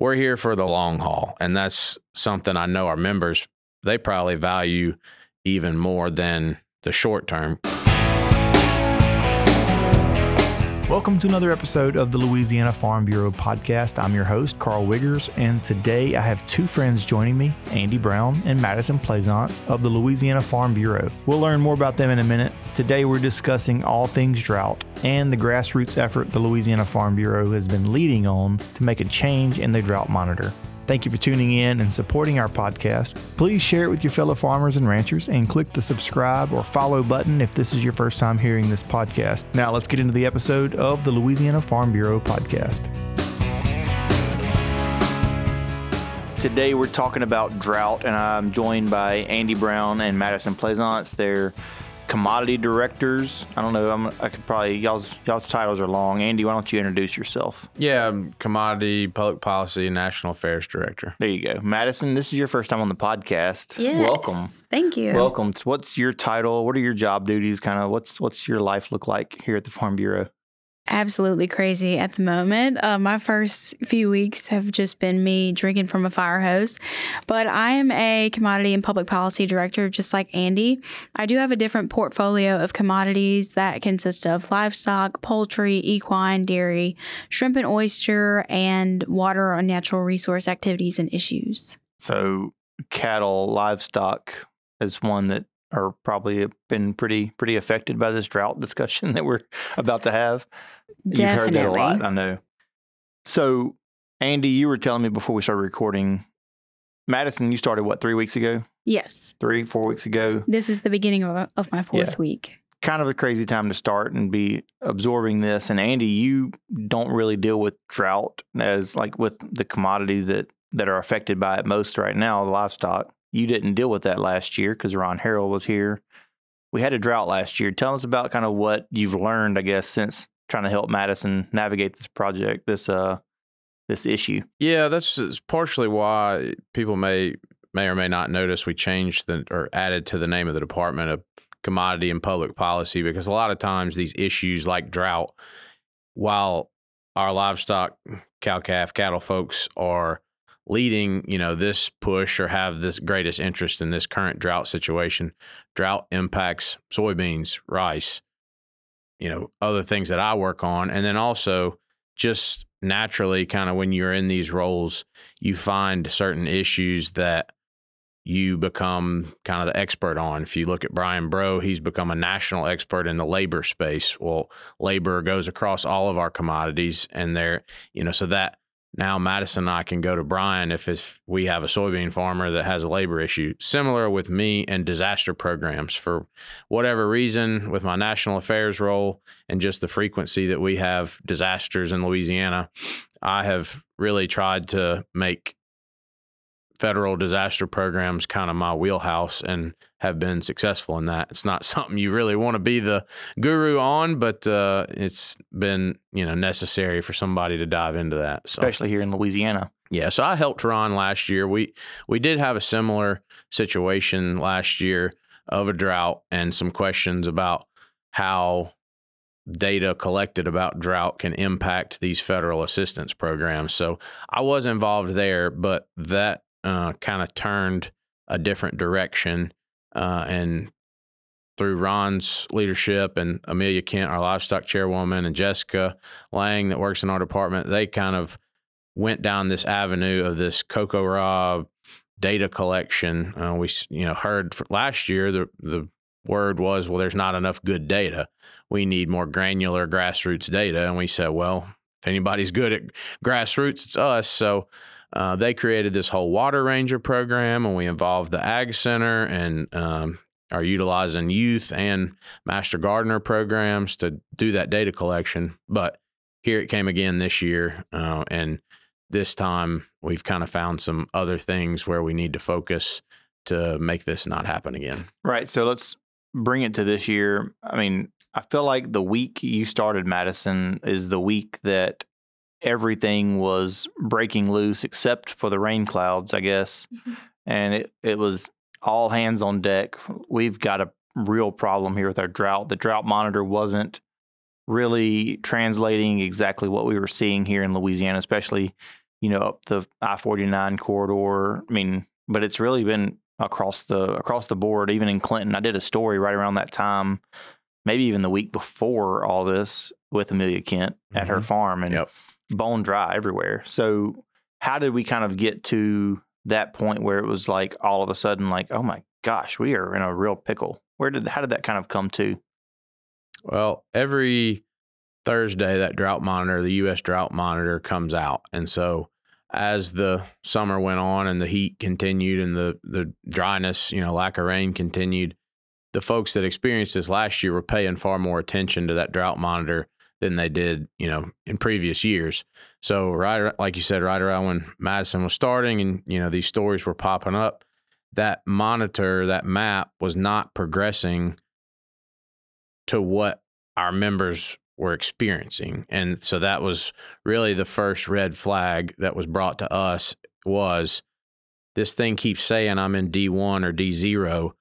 we're here for the long haul. And that's something I know our members, they probably value even more than the short term. Welcome to another episode of the Louisiana Farm Bureau podcast. I'm your host, Carl Wiggers, and today I have two friends joining me, Andy Brown and Madison Plaisance of the Louisiana Farm Bureau. We'll learn more about them in a minute. Today we're discussing all things drought and the grassroots effort the Louisiana Farm Bureau has been leading on to make a change in the drought monitor. Thank you for tuning in and supporting our podcast. Please share it with your fellow farmers and ranchers and click the subscribe or follow button if this is your first time hearing this podcast. Now, let's get into the episode of the Louisiana Farm Bureau podcast. Today, we're talking about drought, and I'm joined by Andy Brown and Madison Plaisance. They're commodity directors. I don't know. I'm, I could probably y'all's y'all's titles are long. Andy, why don't you introduce yourself? Yeah, I'm commodity public policy national affairs director. There you go, Madison. This is your first time on the podcast. Yes. Welcome. Thank you. Welcome. What's your title? What are your job duties? Kind of what's what's your life look like here at the Farm Bureau? Absolutely crazy at the moment. Uh, my first few weeks have just been me drinking from a fire hose, but I am a commodity and public policy director, just like Andy. I do have a different portfolio of commodities that consist of livestock, poultry, equine, dairy, shrimp and oyster, and water and natural resource activities and issues. So, cattle, livestock is one that are probably been pretty pretty affected by this drought discussion that we're about to have. Definitely. You've heard that a lot, I know. So, Andy, you were telling me before we started recording, Madison, you started what three weeks ago? Yes. Three, four weeks ago. This is the beginning of, of my fourth Yeah. week. Kind of a crazy time to start and be absorbing this. And Andy, you don't really deal with drought as like with the commodities that that are affected by it most right now, the livestock. You didn't deal with that last year because Ron Harrell was here. We had a drought last year. Tell us about kind of what you've learned, I guess, since trying to help Madison navigate this project, this uh this issue. Yeah, that's partially why people may may or may not notice we changed the or added to the name of the department of commodity and public policy because a lot of times these issues like drought, while our livestock, cow calf, cattle folks are leading, you know, this push or have this greatest interest in this current drought situation, drought impacts soybeans, rice, you know, other things that I work on. And then also just naturally kind of when you're in these roles, you find certain issues that you become kind of the expert on. If you look at Brian Breaux, he's become a national expert in the labor space. Well, labor goes across all of our commodities and there, you know, so that now Madison and I can go to Brian if if we have a soybean farmer that has a labor issue. Similar with me and disaster programs for whatever reason with my national affairs role and just the frequency that we have disasters in Louisiana, I have really tried to make federal disaster programs kind of my wheelhouse and have been successful in that. It's not something you really want to be the guru on, but uh, it's been you know necessary for somebody to dive into that. So. Especially here in Louisiana. Yeah, so I helped Ron last year. We we did have a similar situation last year of a drought and some questions about how data collected about drought can impact these federal assistance programs. So I was involved there, but that uh, kind of turned a different direction. Uh, and through Ron's leadership and Amelia Kent, our livestock chairwoman, and Jessica Lang that works in our department, they kind of went down this avenue of this CoCoRaHS data collection. Uh, we you know heard last year the the word was well there's not enough good data. We need more granular grassroots data, and we said well if anybody's good at grassroots it's us. So. Uh, they created this whole water ranger program, and we involved the ag center and um, are utilizing youth and master gardener programs to do that data collection. But here it came again this year, uh, and this time we've kind of found some other things where we need to focus to make this not happen again. Right. So let's bring it to this year. I mean, I feel like the week you started Madison is the week that everything was breaking loose except for the rain clouds, I guess. Mhm. And it, it was all hands on deck. We've got a real problem here with our drought. The drought monitor wasn't really translating exactly what we were seeing here in Louisiana, especially you know, up the I forty nine corridor. I mean, but it's really been across the across the board. Even in Clinton, I did a story right around that time, maybe even the week before all this with Amelia Kent at her Mhm. farm, and Yep. Bone dry everywhere. So, how did we kind of get to that point where it was like all of a sudden, like, oh my gosh, we are in a real pickle? Where did how did that kind of come to? Well, every Thursday, that drought monitor, the U.S. drought monitor, comes out, and so as the summer went on and the heat continued and the the dryness, you know, lack of rain continued, the folks that experienced this last year were paying far more attention to that drought monitor than they did, you know, in previous years. So right, like you said, right around when Madison was starting, and you know these stories were popping up, that monitor, that map was not progressing to what our members were experiencing. And so that was really the first red flag that was brought to us was this thing keeps saying I'm in D1 or D0.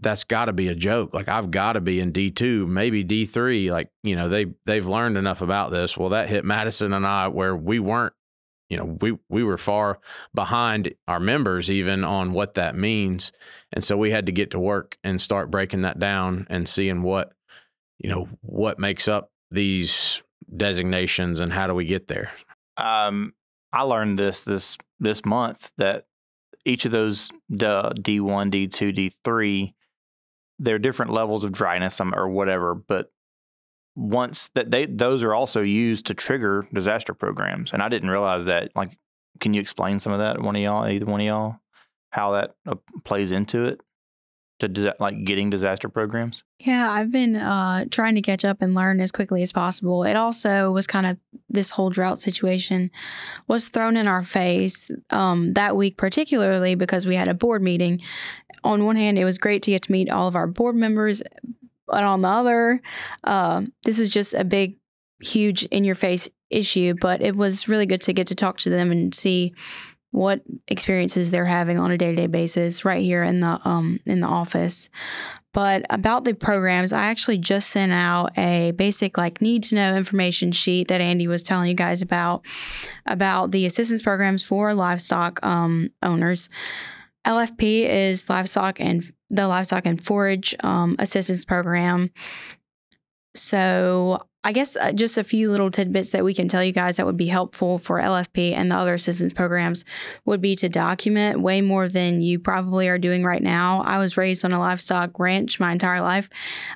That's got to be a joke. Like I've got to be in D2, maybe D3. Like, you know, they they've learned enough about this. Well, that hit Madison and I where we weren't, you know, we we were far behind our members even on what that means. And so we had to get to work and start breaking that down and seeing what you know what makes up these designations and how do we get there um, I learned this this this month that each of those D one, D two, D three, they're different levels of dryness um, or whatever. But once that they those are also used to trigger disaster programs, and I didn't realize that. Like, can you explain some of that? One of y'all, either one of y'all, how that uh, plays into it to disa- like getting disaster programs. Yeah, I've been uh, trying to catch up and learn as quickly as possible. It also was kind of this whole drought situation was thrown in our face um, that week, particularly because we had a board meeting. On one hand, it was great to get to meet all of our board members, but on the other, uh, this was just a big, huge in your face issue. But it was really good to get to talk to them and see what experiences they're having on a day-to-day basis right here in the um in the office. But about the programs, I actually just sent out a basic like need to know information sheet that Andy was telling you guys about about the assistance programs for livestock um, owners. LFP is livestock and the livestock and forage um, assistance program. So I guess uh, just a few little tidbits that we can tell you guys that would be helpful for LFP and the other assistance programs would be to document way more than you probably are doing right now. I was raised on a livestock ranch my entire life.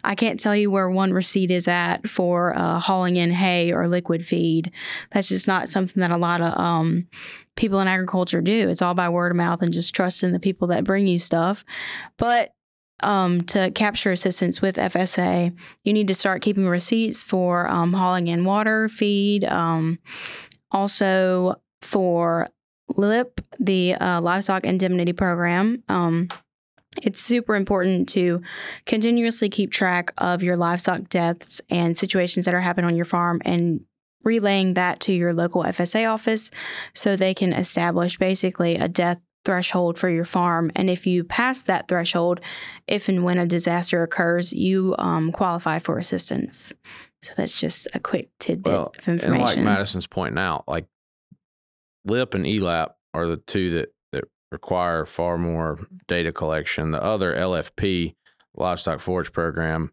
I can't tell you where one receipt is at for uh, hauling in hay or liquid feed. That's just not something that a lot of um, people in agriculture do. It's all by word of mouth and just trusting the people that bring you stuff. But um, to capture assistance with FSA, you need to start keeping receipts for um, hauling in water, feed, um, also for LIP, the uh, Livestock Indemnity Program. Um, it's super important to continuously keep track of your livestock deaths and situations that are happening on your farm and relaying that to your local FSA office so they can establish basically a death threshold for your farm. And if you pass that threshold, if and when a disaster occurs, you um, qualify for assistance. So that's just a quick tidbit well of and like information. madison's pointing out like lip and elap are the two that that require far more data collection the other lfp livestock forage program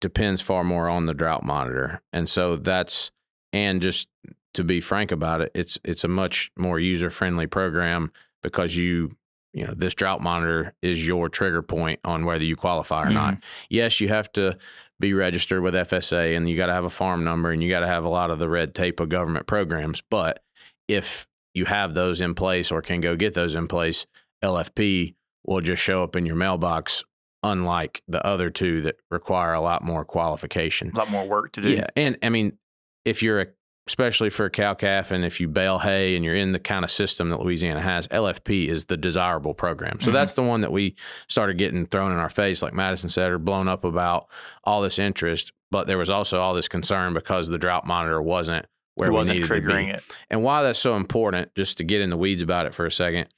depends far more on the drought monitor and so that's and just to be frank about it it's it's a much more user friendly program because you you know this drought monitor is your trigger point on whether you qualify or not. Mm-hmm. Yes you have to be registered with fsa and you got to have a farm number and you got to have a lot of the red tape of government programs but if you have those in place or can go get those in place lfp will just show up in your mailbox unlike the other two that require a lot more qualification. A lot more work to do. yeah, and I mean, if you're a, especially for a cow calf, and if you bale hay and you're in the kind of system that Louisiana has, LFP is the desirable program. So Mhm. that's the one that we started getting thrown in our face, like Madison said, or blown up about all this interest. But there was also all this concern because the drought monitor wasn't where it wasn't needed to be triggering it. and why that's so important, just to get in the weeds about it for a second,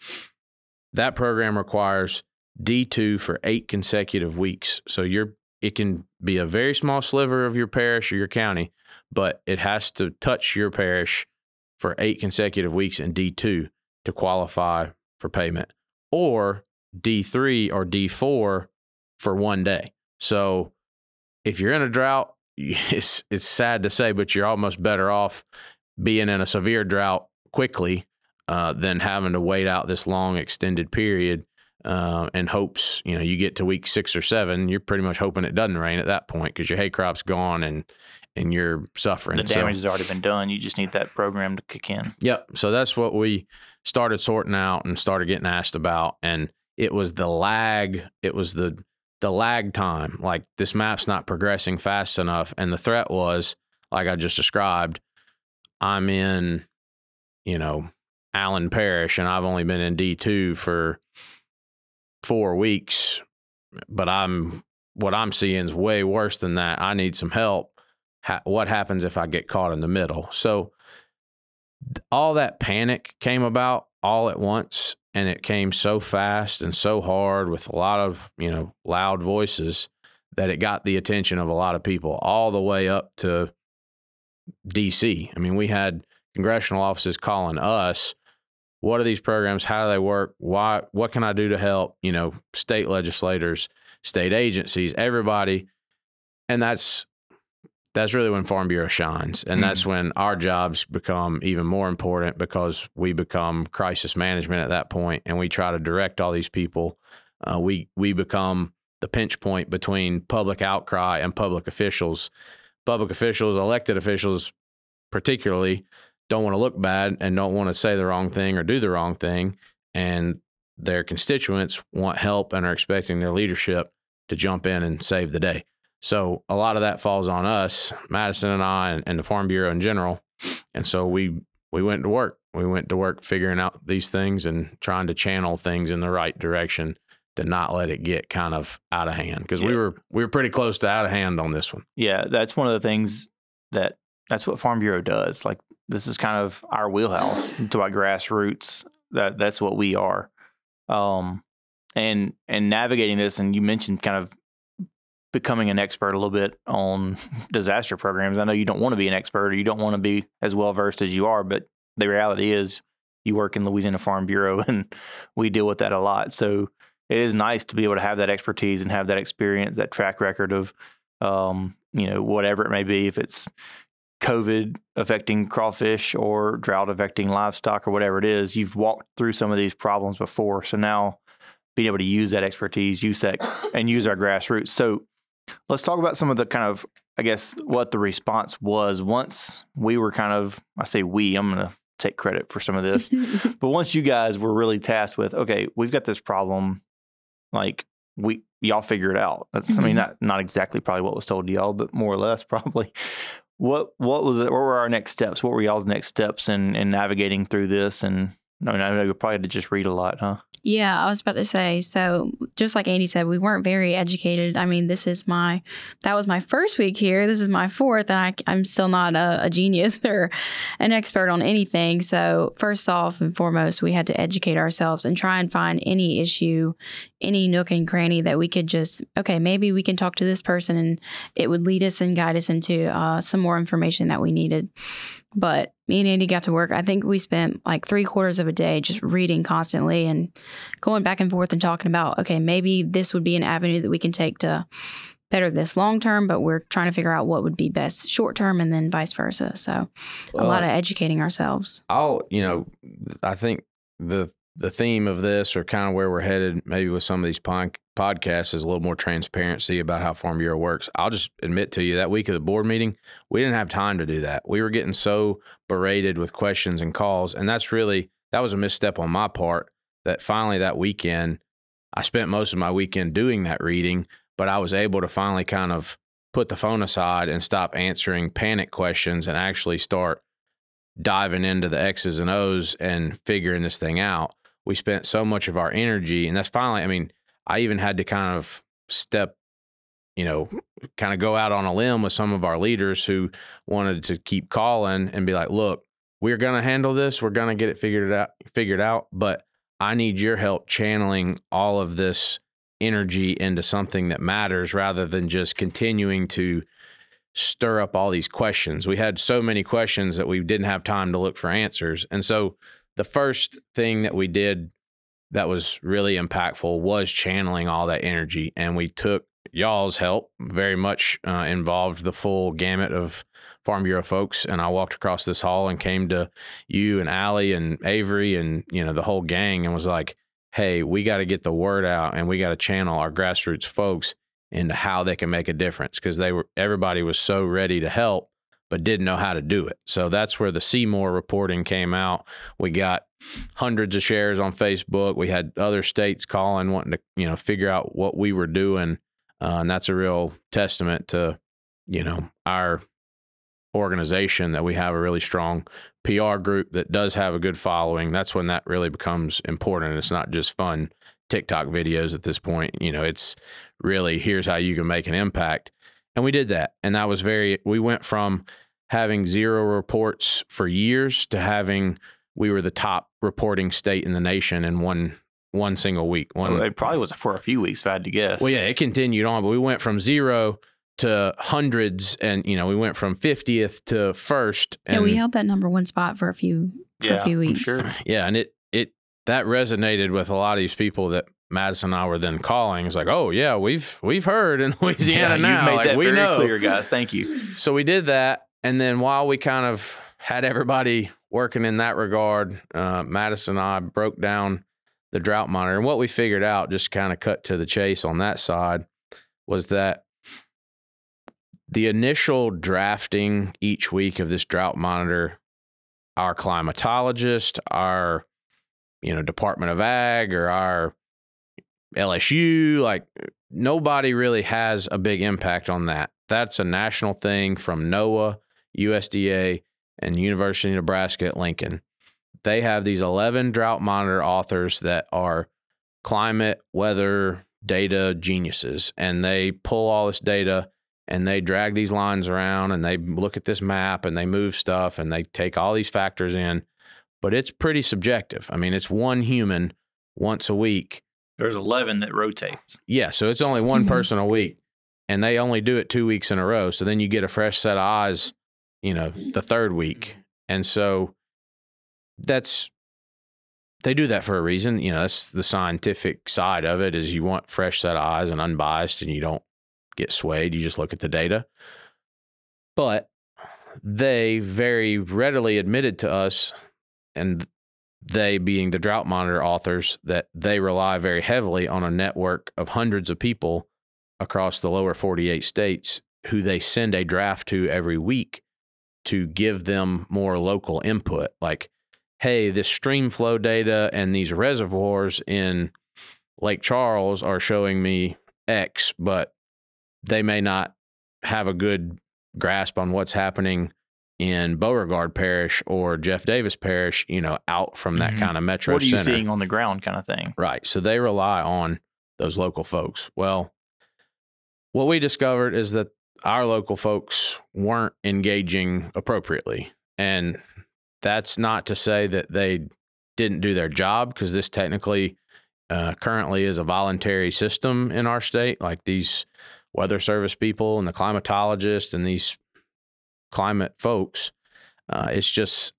that program requires D2 for eight consecutive weeks. So you're it can be a very small sliver of your parish or your county, but it has to touch your parish for eight consecutive weeks in D2 to qualify for payment, or D3 or D4 for one day. So if you're in a drought, it's it's sad to say, but you're almost better off being in a severe drought quickly uh, than having to wait out this long extended period uh, and hopes you know you get to week six or seven, you're pretty much hoping it doesn't rain at that point because your hay crop's gone and and you're suffering. The damage so, has already been done. You just need that program to kick in. Yep. So that's what we started sorting out and started getting asked about, and it was the lag. It was the the lag time. Like this map's not progressing fast enough, and the threat was like I just described. I'm in, you know, Allen Parish, and I've only been in D two for four weeks, but I'm what I'm seeing is way worse than that. I need some help. Ha- what happens if I get caught in the middle? So all that panic came about all at once and it came so fast and so hard with a lot of, you know, loud voices that it got the attention of a lot of people all the way up to DC. I mean, we had congressional offices calling us what are these programs? How do they work? Why what can i do to help you know state legislators state agencies everybody? And that's that's really when farm bureau shines. And mm-hmm. that's when our jobs become even more important because we become crisis management at that point and we try to direct all these people. Uh, we we become the pinch point between public outcry and public officials. Public officials elected officials particularly don't want to look bad and don't want to say the wrong thing or do the wrong thing. And their constituents want help and are expecting their leadership to jump in and save the day. So a lot of that falls on us, Madison and I, and, and the Farm Bureau in general. And so we we went to work. We went to work figuring out these things and trying to channel things in the right direction to not let it get kind of out of hand because yeah. we were we were pretty close to out of hand on this one. Yeah, that's one of the things that that's what Farm Bureau does. Like this is kind of our wheelhouse to our grassroots. That that's what we are. Um, and and navigating this, and you mentioned kind of becoming an expert a little bit on disaster programs. I know you don't want to be an expert or you don't want to be as well versed as you are, but the reality is you work in Louisiana Farm Bureau and we deal with that a lot. So it is nice to be able to have that expertise and have that experience, that track record of um, you know, whatever it may be, if it's COVID affecting crawfish or drought affecting livestock or whatever it is, you've walked through some of these problems before. So now being able to use that expertise, use that and use our grassroots. So let's talk about some of the kind of, I guess, what the response was once we were kind of, I say we, I'm going to take credit for some of this, but once you guys were really tasked with, okay, we've got this problem, like we, y'all figure it out. That's, mm-hmm. I mean, mm-hmm. not, not exactly probably what was told to y'all, but more or less probably what what was it? What were our next steps? What were y'all's next steps in in navigating through this? And I know you probably had to just read a lot, huh? Yeah, I was about to say. So, just like Andy said, we weren't very educated. I mean, this is my, that was my first week here. This is my fourth, and I, am still not a, a, genius or an expert on anything. So, first off and foremost, we had to educate ourselves and try and find any issue, any nook and cranny that we could just, okay, maybe we can talk to this person and it would lead us and guide us into uh, some more information that we needed. But me and Andy got to work. I think we spent like three quarters of a day just reading constantly and going back and forth and talking about, okay, maybe this would be an avenue that we can take to better this long term, but we're trying to figure out what would be best short term and then vice versa. So well, a lot of educating ourselves. I'll, you know, I think the the theme of this or kind of where we're headed maybe with some of these podcasts is a little more transparency about how Farm Bureau works. I'll just admit to you that week of the board meeting, we didn't have time to do that. We were getting so berated with questions and calls. And that's really, that was a misstep on my part that finally that weekend, I spent most of my weekend doing that reading, but I was able to finally kind of put the phone aside and stop answering panic questions and actually start diving into the X's and O's and figuring this thing out we spent so much of our energy and that's finally i mean i even had to kind of step you know kind of go out on a limb with some of our leaders who wanted to keep calling and be like look we're going to handle this we're going to get it figured out figured out but i need your help channeling all of this energy into something that matters rather than just continuing to stir up all these questions. We had so many questions that we didn't have time to look for answers. And so the first thing that we did that was really impactful was channeling all that energy. And we took y'all's help, very much uh, involved the full gamut of Farm Bureau folks. And I walked across this hall and came to you and Allie and Avery and, you know, the whole gang and was like, hey, we got to get the word out and we got to channel our grassroots folks into how they can make a difference because they were everybody was so ready to help but didn't know how to do it. So that's where the CMOR reporting came out. We got hundreds of shares on Facebook. We had other states calling, wanting to, you know, figure out what we were doing. Uh, and that's a real testament to, you know, our organization that we have a really strong PR group that does have a good following. That's when that really becomes important. It's not just fun TikTok videos at this point. You know, it's really here's how you can make an impact. And we did that. And that was very, we went from having zero reports for years to having, we were the top reporting state in the nation in one one single week. One, well, it probably was for a few weeks, if I had to guess. Well, yeah, it continued on, but we went from zero to hundreds, and you know, we went from fiftieth to first. And, yeah, we held that number one spot for a few for yeah, a few weeks. Sure. Yeah, and it it that resonated with a lot of these people that Madison and I were then calling. It's like, oh yeah, we've we've heard in Louisiana yeah, now. Like, we know. clear, guys. Thank you. So we did that, and then while we kind of had everybody working in that regard, uh, Madison and I broke down the drought monitor, and what we figured out, just kind of cut to the chase on that side, was that the initial drafting each week of this drought monitor, our climatologist, our you know Department of Ag, or our LSU, like nobody really has a big impact on that. That's a national thing from NOAA, USDA, and University of Nebraska at Lincoln. They have these 11 drought monitor authors that are climate, weather, data geniuses, and they pull all this data and they drag these lines around and they look at this map and they move stuff and they take all these factors in. But it's pretty subjective. I mean, it's one human once a week There's 11 that rotates. yeah, so it's only one Mhm. person a week, and they only do it two weeks in a row. So then you get a fresh set of eyes, you know, the third week, and so that's they do that for a reason. You know, that's the scientific side of it. Is you want fresh set of eyes and unbiased, and you don't get swayed. You just look at the data. But they very readily admitted to us, and they being the drought monitor authors that they rely very heavily on a network of hundreds of people across the lower 48 states who they send a draft to every week to give them more local input. Like hey this stream flow data and these reservoirs in lake charles are showing me x but they may not have a good grasp on what's happening in Beauregard Parish or Jeff Davis Parish, you know, out from that Mhm. kind of metro what are you center. seeing on the ground kind of thing? Right. So they rely on those local folks. Well, what we discovered is that our local folks weren't engaging appropriately. And that's not to say that they didn't do their job, because this technically uh, currently is a voluntary system in our state. Like these weather service people and the climatologists and these climate folks, uh, it's just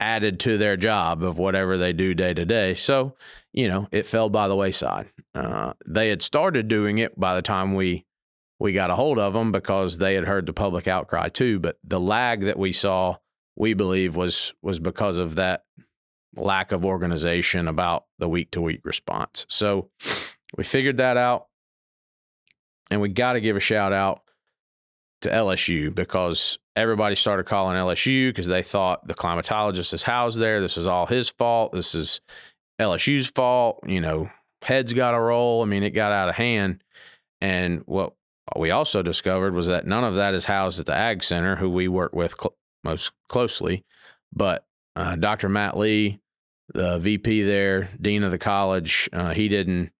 added to their job of whatever they do day to day. So, you know, it fell by the wayside. Uh, they had started doing it by the time we we got a hold of them because they had heard the public outcry too. But the lag that we saw, we believe, was was because of that lack of organization about the week to week response. So we figured that out, and we got to give a shout out to LSU because everybody started calling LSU because they thought the climatologist is housed there. This is all his fault. This is LSU's fault. You know, heads got a roll. I mean, it got out of hand. And what we also discovered was that none of that is housed at the Ag Center, who we work with cl- most closely. But uh, Dr. Matt Lee, the VP there, dean of the college, uh, he didn't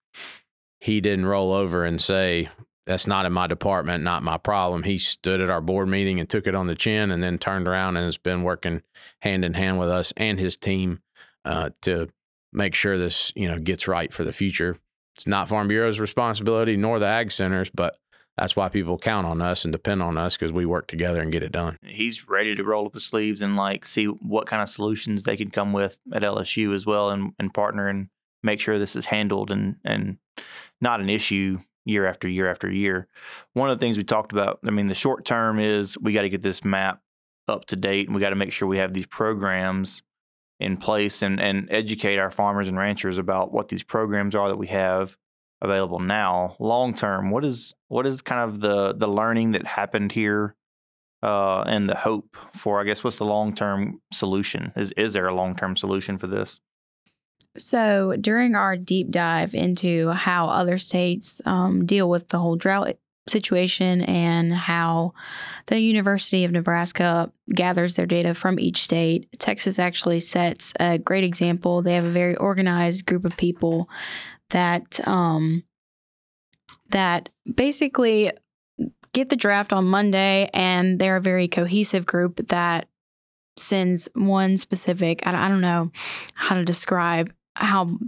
he didn't roll over and say that's not in my department, not my problem. He stood at our board meeting and took it on the chin, and then turned around and has been working hand in hand with us and his team uh, to make sure this you know gets right for the future. It's not Farm Bureau's responsibility nor the Ag Centers, but that's why people count on us and depend on us because we work together and get it done. He's ready to roll up the sleeves and like see what kind of solutions they can come with at LSU as well and, and partner and make sure this is handled and and not an issue year after year after year. One of the things we talked about, I mean, the short term is we got to get this map up to date and we got to make sure we have these programs in place and, and educate our farmers and ranchers about what these programs are that we have available now. Long term, what is what is kind of the the learning that happened here uh, and the hope for I guess what's the long term solution? Is is there a long term solution for this? So, during our deep dive into how other states um, deal with the whole drought situation and how the University of Nebraska gathers their data from each state, Texas actually sets a great example. They have a very organized group of people that um, that basically get the draft on Monday, and they're a very cohesive group that sends one specific. I, I don't know how to describe how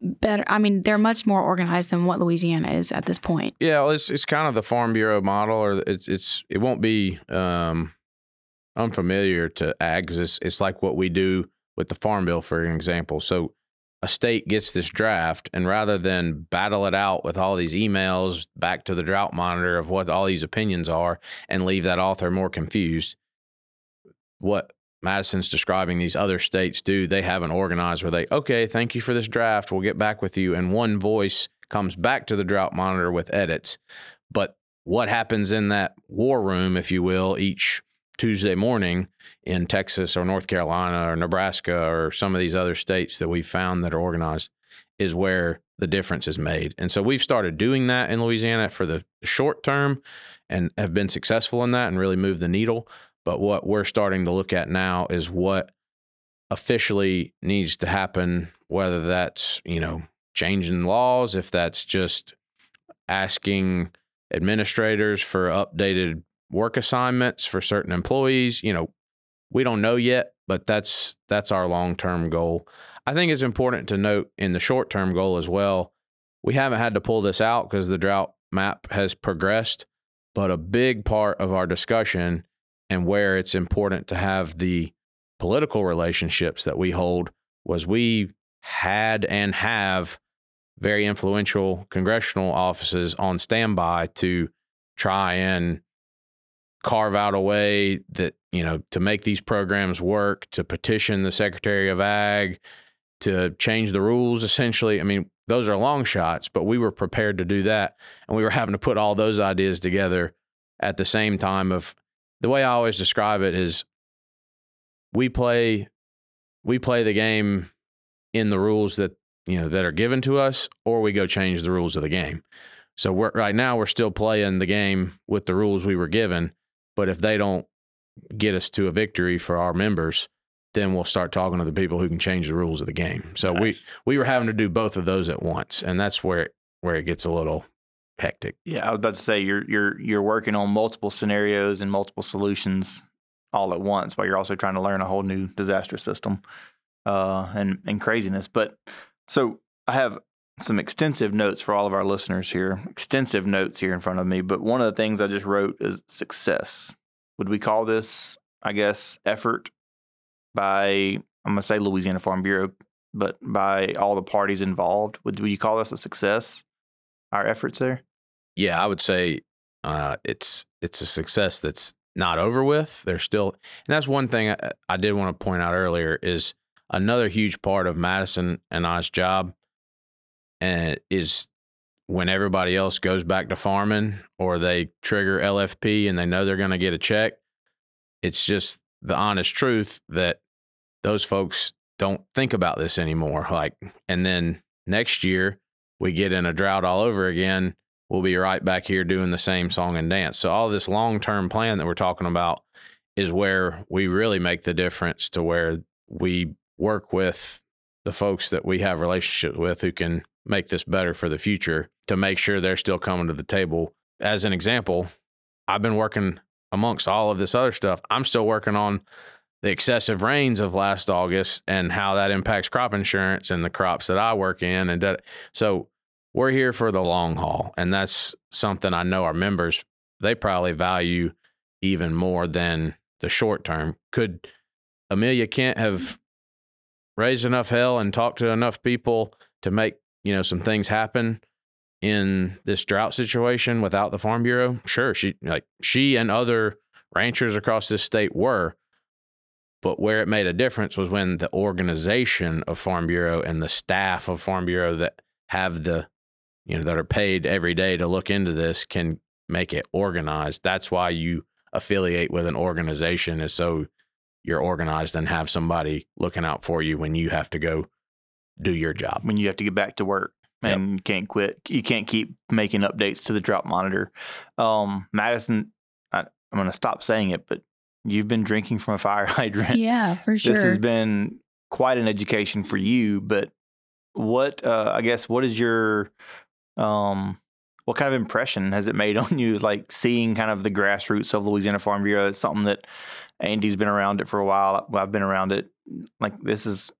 better. I mean, they're much more organized than what Louisiana is at this point. Yeah, well, it's it's kind of the Farm Bureau model, or it's it's it won't be um, unfamiliar to ag because it's it's like what we do with the Farm Bill, for an example. So a state gets this draft, and rather than battle it out with all these emails back to the drought monitor of what all these opinions are, and leave that author more confused, what Madison's describing these other states do. They haven't organized where they, okay, thank you for this draft. We'll get back with you. And one voice comes back to the drought monitor with edits. But what happens in that war room, if you will, each Tuesday morning in Texas or North Carolina or Nebraska or some of these other states that we've found that are organized is where the difference is made. And so we've started doing that in Louisiana for the short term and have been successful in that and really moved the needle. But what we're starting to look at now is what officially needs to happen, whether that's, you know, changing laws, if that's just asking administrators for updated work assignments for certain employees, you know, we don't know yet, but that's that's our long-term goal. I think it's important to note in the short-term goal as well. We haven't had to pull this out because the drought map has progressed, but a big part of our discussion and where it's important to have the political relationships that we hold was we had and have very influential congressional offices on standby to try and carve out a way that you know to make these programs work to petition the secretary of ag to change the rules essentially. I mean those are long shots but we were prepared to do that and we were having to put all those ideas together at the same time of the way I always describe it is we play we play the game in the rules that you know that are given to us or we go change the rules of the game. So we're right now we're still playing the game with the rules we were given, but if they don't get us to a victory for our members, then we'll start talking to the people who can change the rules of the game. So nice. we we were having to do both of those at once, and that's where where it gets a little hectic. Yeah, I was about to say you're you're you're working on multiple scenarios and multiple solutions all at once, but you're also trying to learn a whole new disaster system uh, and and craziness. But so I have some extensive notes for all of our listeners here. Extensive notes here in front of me. But one of the things I just wrote is success. Would we call this, I guess, effort by I'm gonna say Louisiana Farm Bureau, but by all the parties involved? Would, would you call this a success? Our efforts there. Yeah, I would say uh, it's it's a success that's not over with. There's still, and that's one thing I, I did want to point out earlier is another huge part of Madison and I's job, and is when everybody else goes back to farming or they trigger LFP and they know they're going to get a check. It's just the honest truth that those folks don't think about this anymore. Like, and then next year we get in a drought all over again we'll be right back here doing the same song and dance. So all this long-term plan that we're talking about is where we really make the difference to where we work with the folks that we have relationships with who can make this better for the future to make sure they're still coming to the table. As an example, I've been working amongst all of this other stuff. I'm still working on the excessive rains of last August and how that impacts crop insurance and the crops that I work in and so we're here for the long haul. And that's something I know our members, they probably value even more than the short term. Could Amelia Kent have raised enough hell and talked to enough people to make, you know, some things happen in this drought situation without the Farm Bureau? Sure. She like she and other ranchers across this state were. But where it made a difference was when the organization of Farm Bureau and the staff of Farm Bureau that have the, you know, that are paid every day to look into this can make it organized. That's why you affiliate with an organization is so you're organized and have somebody looking out for you when you have to go do your job. When you have to get back to work and yep. can't quit. You can't keep making updates to the drought monitor. Um, Madison, I, I'm going to stop saying it, but you've been drinking from a fire hydrant. Yeah, for sure. This has been quite an education for you. But what, uh, I guess, what is your, um, what kind of impression has it made on you? Like seeing kind of the grassroots of Louisiana Farm Bureau. It's something that Andy's been around it for a while. I've been around it. Like this is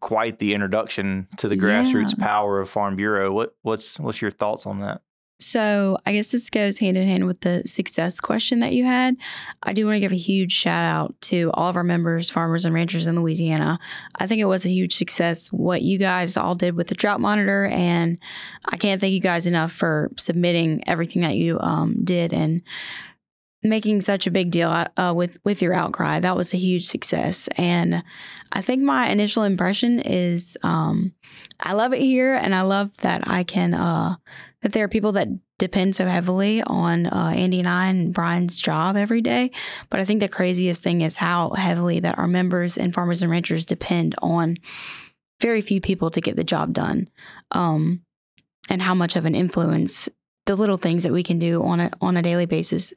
quite the introduction to the yeah. grassroots power of Farm Bureau. What what's what's your thoughts on that? So, I guess this goes hand in hand with the success question that you had. I do want to give a huge shout out to all of our members, farmers, and ranchers in Louisiana. I think it was a huge success what you guys all did with the drought monitor, and I can't thank you guys enough for submitting everything that you um, did and making such a big deal uh, with with your outcry. That was a huge success, and I think my initial impression is um, I love it here, and I love that I can uh, that there are people that depend so heavily on uh, Andy and I and Brian's job every day. But I think the craziest thing is how heavily that our members and farmers and ranchers depend on very few people to get the job done. Um, and how much of an influence the little things that we can do on a on a daily basis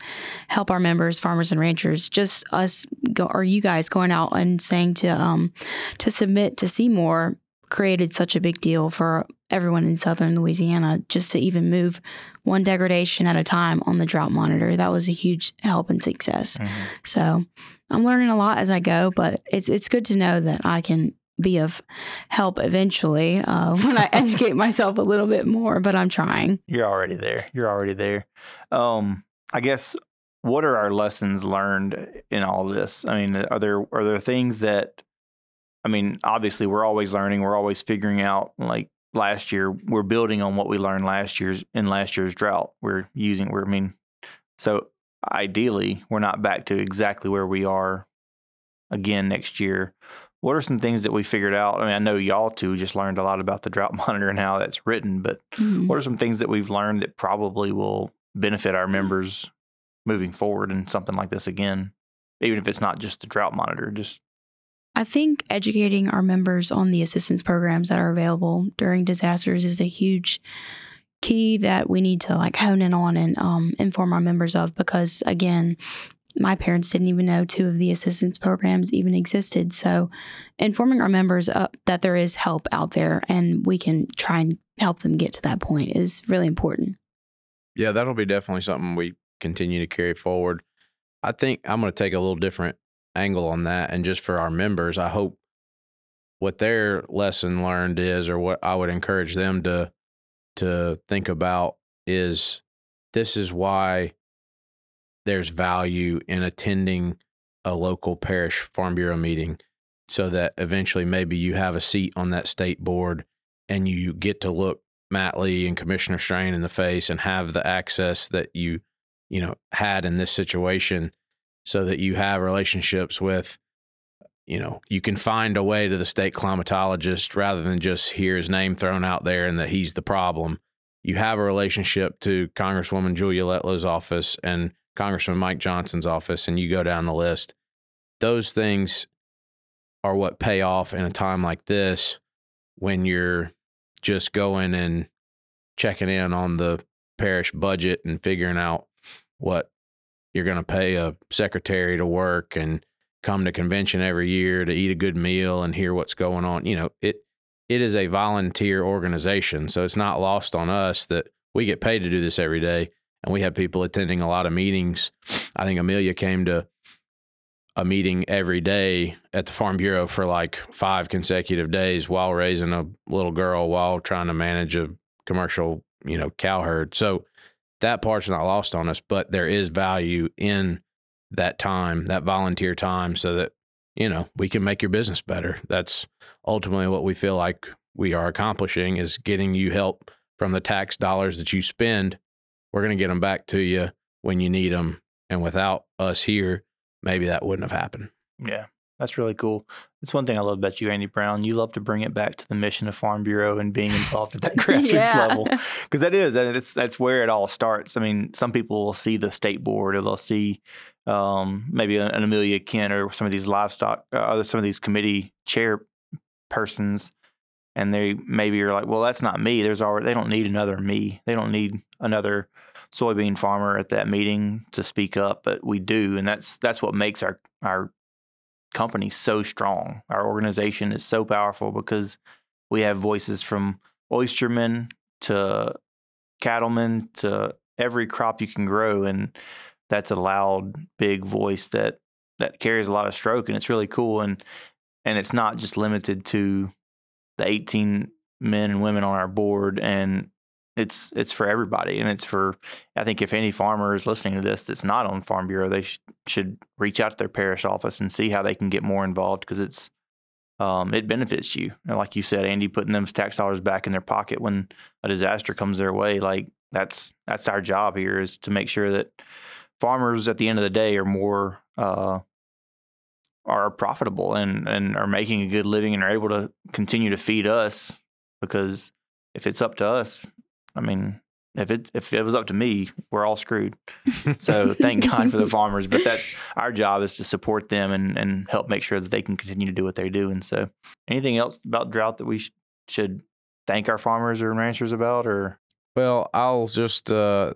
help our members, farmers and ranchers. Just us go, or you guys going out and saying to um to submit to CMOR created such a big deal for everyone in southern Louisiana just to even move one degradation at a time on the drought monitor. That was a huge help and success. Mm-hmm. So I'm learning a lot as I go, but it's it's good to know that I can be of help eventually uh, when I educate myself a little bit more, but I'm trying. You're already there. You're already there. Um, I guess what are our lessons learned in all this? I mean, are there are there things that I mean, obviously we're always learning, we're always figuring out like last year, we're building on what we learned last year's in last year's drought. We're using we're I mean, so ideally we're not back to exactly where we are again next year what are some things that we figured out? I mean, I know y'all too just learned a lot about the drought monitor and how that's written, but mm-hmm. what are some things that we've learned that probably will benefit our members moving forward in something like this again, even if it's not just the drought monitor, just I think educating our members on the assistance programs that are available during disasters is a huge key that we need to like hone in on and um, inform our members of because again my parents didn't even know two of the assistance programs even existed. So, informing our members uh, that there is help out there and we can try and help them get to that point is really important. Yeah, that'll be definitely something we continue to carry forward. I think I'm going to take a little different angle on that. And just for our members, I hope what their lesson learned is, or what I would encourage them to to think about is this is why there's value in attending a local parish farm bureau meeting so that eventually maybe you have a seat on that state board and you get to look Matt Lee and Commissioner Strain in the face and have the access that you you know had in this situation so that you have relationships with you know you can find a way to the state climatologist rather than just hear his name thrown out there and that he's the problem you have a relationship to Congresswoman Julia Letlow's office and Congressman Mike Johnson's office, and you go down the list. Those things are what pay off in a time like this when you're just going and checking in on the parish budget and figuring out what you're going to pay a secretary to work and come to convention every year to eat a good meal and hear what's going on. You know, it it is a volunteer organization, so it's not lost on us that we get paid to do this every day and we have people attending a lot of meetings. I think Amelia came to a meeting every day at the Farm Bureau for like five consecutive days while raising a little girl, while trying to manage a commercial, you know, cow herd. So that part's not lost on us, but there is value in that time, that volunteer time, so that, you know, we can make your business better. That's ultimately what we feel like we are accomplishing is getting you help from the tax dollars that you spend. We're going to get them back to you when you need them. And without us here, maybe that wouldn't have happened. Yeah, that's really cool. That's one thing I love about you, Andy Brown. You love to bring it back to the mission of Farm Bureau and being involved at that grassroots Yeah. level, because that is that's that's where it all starts. I mean, some people will see the state board, or they'll see um, maybe an, an Amelia Kent or some of these livestock, uh, some of these committee chair persons, and they maybe are like, well, that's not me. There's already they don't need another me. They don't need another soybean farmer at that meeting to speak up, but we do, and that's that's what makes our our company so strong. Our organization is so powerful because we have voices from oystermen to cattlemen to every crop you can grow, and that's a loud, big voice that that carries a lot of stroke, and it's really cool. And and it's not just limited to the 18 men and women on our board, and it's it's for everybody, and it's for I think if any farmer is listening to this that's not on Farm Bureau, they sh- should reach out to their parish office and see how they can get more involved because it's um, it benefits you. And like you said, Andy, putting them tax dollars back in their pocket when a disaster comes their way, like that's that's our job here is to make sure that farmers at the end of the day are more uh, are profitable and and are making a good living and are able to continue to feed us because if it's up to us, I mean, if it if it was up to me, we're all screwed. So thank God for the farmers, but that's our job is to support them and and help make sure that they can continue to do what they do. And so, anything else about drought that we sh- should thank our farmers or ranchers about, or Well, I'll just uh,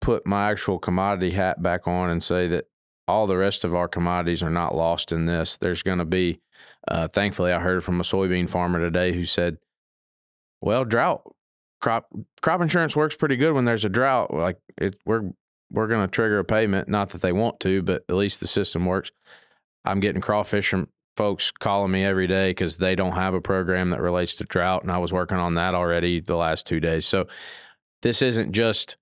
put my actual commodity hat back on and say that all the rest of our commodities are not lost in this. There's going to be, uh, thankfully, I heard from a soybean farmer today who said, "Well, drought crop crop insurance works pretty good when there's a drought. Like it, we're we're going to trigger a payment. Not that they want to, but at least the system works." I'm getting crawfish from folks calling me every day because they don't have a program that relates to drought, and I was working on that already the last two days. So this isn't just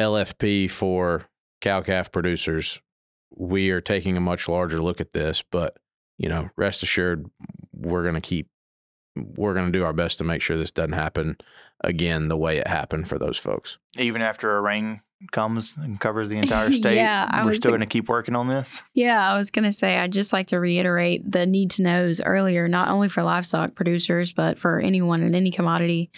LFP for cow calf producers. We are taking a much larger look at this, but you know, rest assured, we're going to keep, we're going to do our best to make sure this doesn't happen again the way it happened for those folks. even after a rain comes and covers the entire state, Yeah, we're still going to keep working on this. Yeah, I was going to say, I'd just like to reiterate the need to knows earlier, not only for livestock producers, but for anyone in any commodity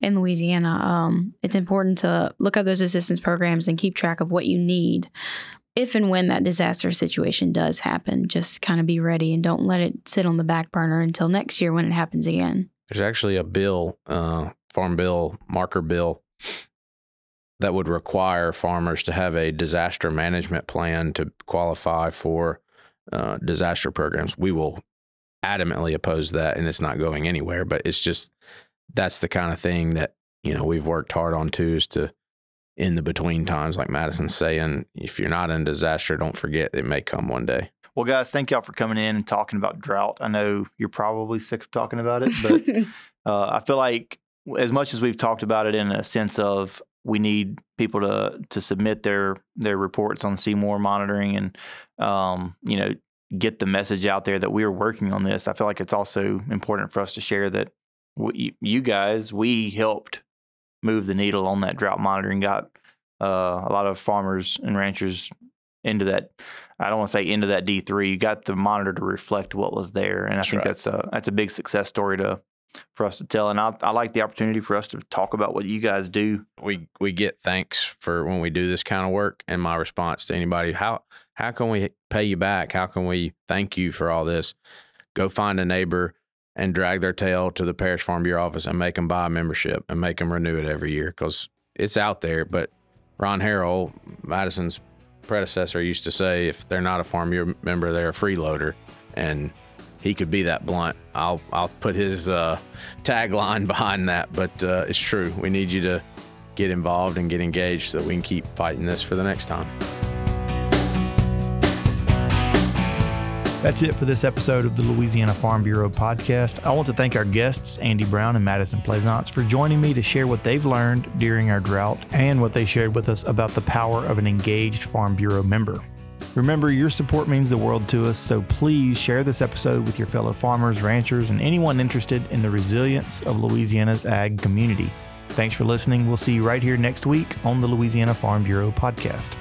in Louisiana. Um, it's important to look up those assistance programs and keep track of what you need if and when that disaster situation does happen. Just kind of be ready and don't let it sit on the back burner until next year when it happens again. There's actually a bill, uh, farm bill, marker bill, that would require farmers to have a disaster management plan to qualify for uh, disaster programs. We will adamantly oppose that, and it's not going anywhere. But it's just that's the kind of thing that you know we've worked hard on too, is to in the between times, like Madison's saying, if you're not in disaster, don't forget it may come one day. Well, guys, thank y'all for coming in and talking about drought. I know you're probably sick of talking about it, but uh, I feel like as much as we've talked about it in a sense of we need people to to submit their their reports on CMOR monitoring and um, you know get the message out there that we are working on this. I feel like it's also important for us to share that we, you guys we helped move the needle on that drought monitoring. Got uh, a lot of farmers and ranchers into that. I don't want to say into that D three. You got the monitor to reflect what was there, and That's I think right. that's a that's a big success story to for us to tell. And I, I like the opportunity for us to talk about what you guys do. we we get thanks for when we do this kind of work and my response to anybody how how can we pay you back how can we thank you for all this go find a neighbor and drag their tail to the parish farm bureau office and make them buy a membership and make them renew it every year because it's out there but ron harrell madison's predecessor used to say if they're not a farm bureau member they're a freeloader and he could be that blunt. I'll I'll put his uh, tagline behind that, but uh, it's true. We need you to get involved and get engaged so that we can keep fighting this for the next time. That's it for this episode of the Louisiana Farm Bureau podcast. I want to thank our guests, Andy Brown and Madison Plaisance, for joining me to share what they've learned during our drought and what they shared with us about the power of an engaged Farm Bureau member. Remember, your support means the world to us, so please share this episode with your fellow farmers, ranchers, and anyone interested in the resilience of Louisiana's ag community. Thanks for listening. We'll see you right here next week on the Louisiana Farm Bureau podcast.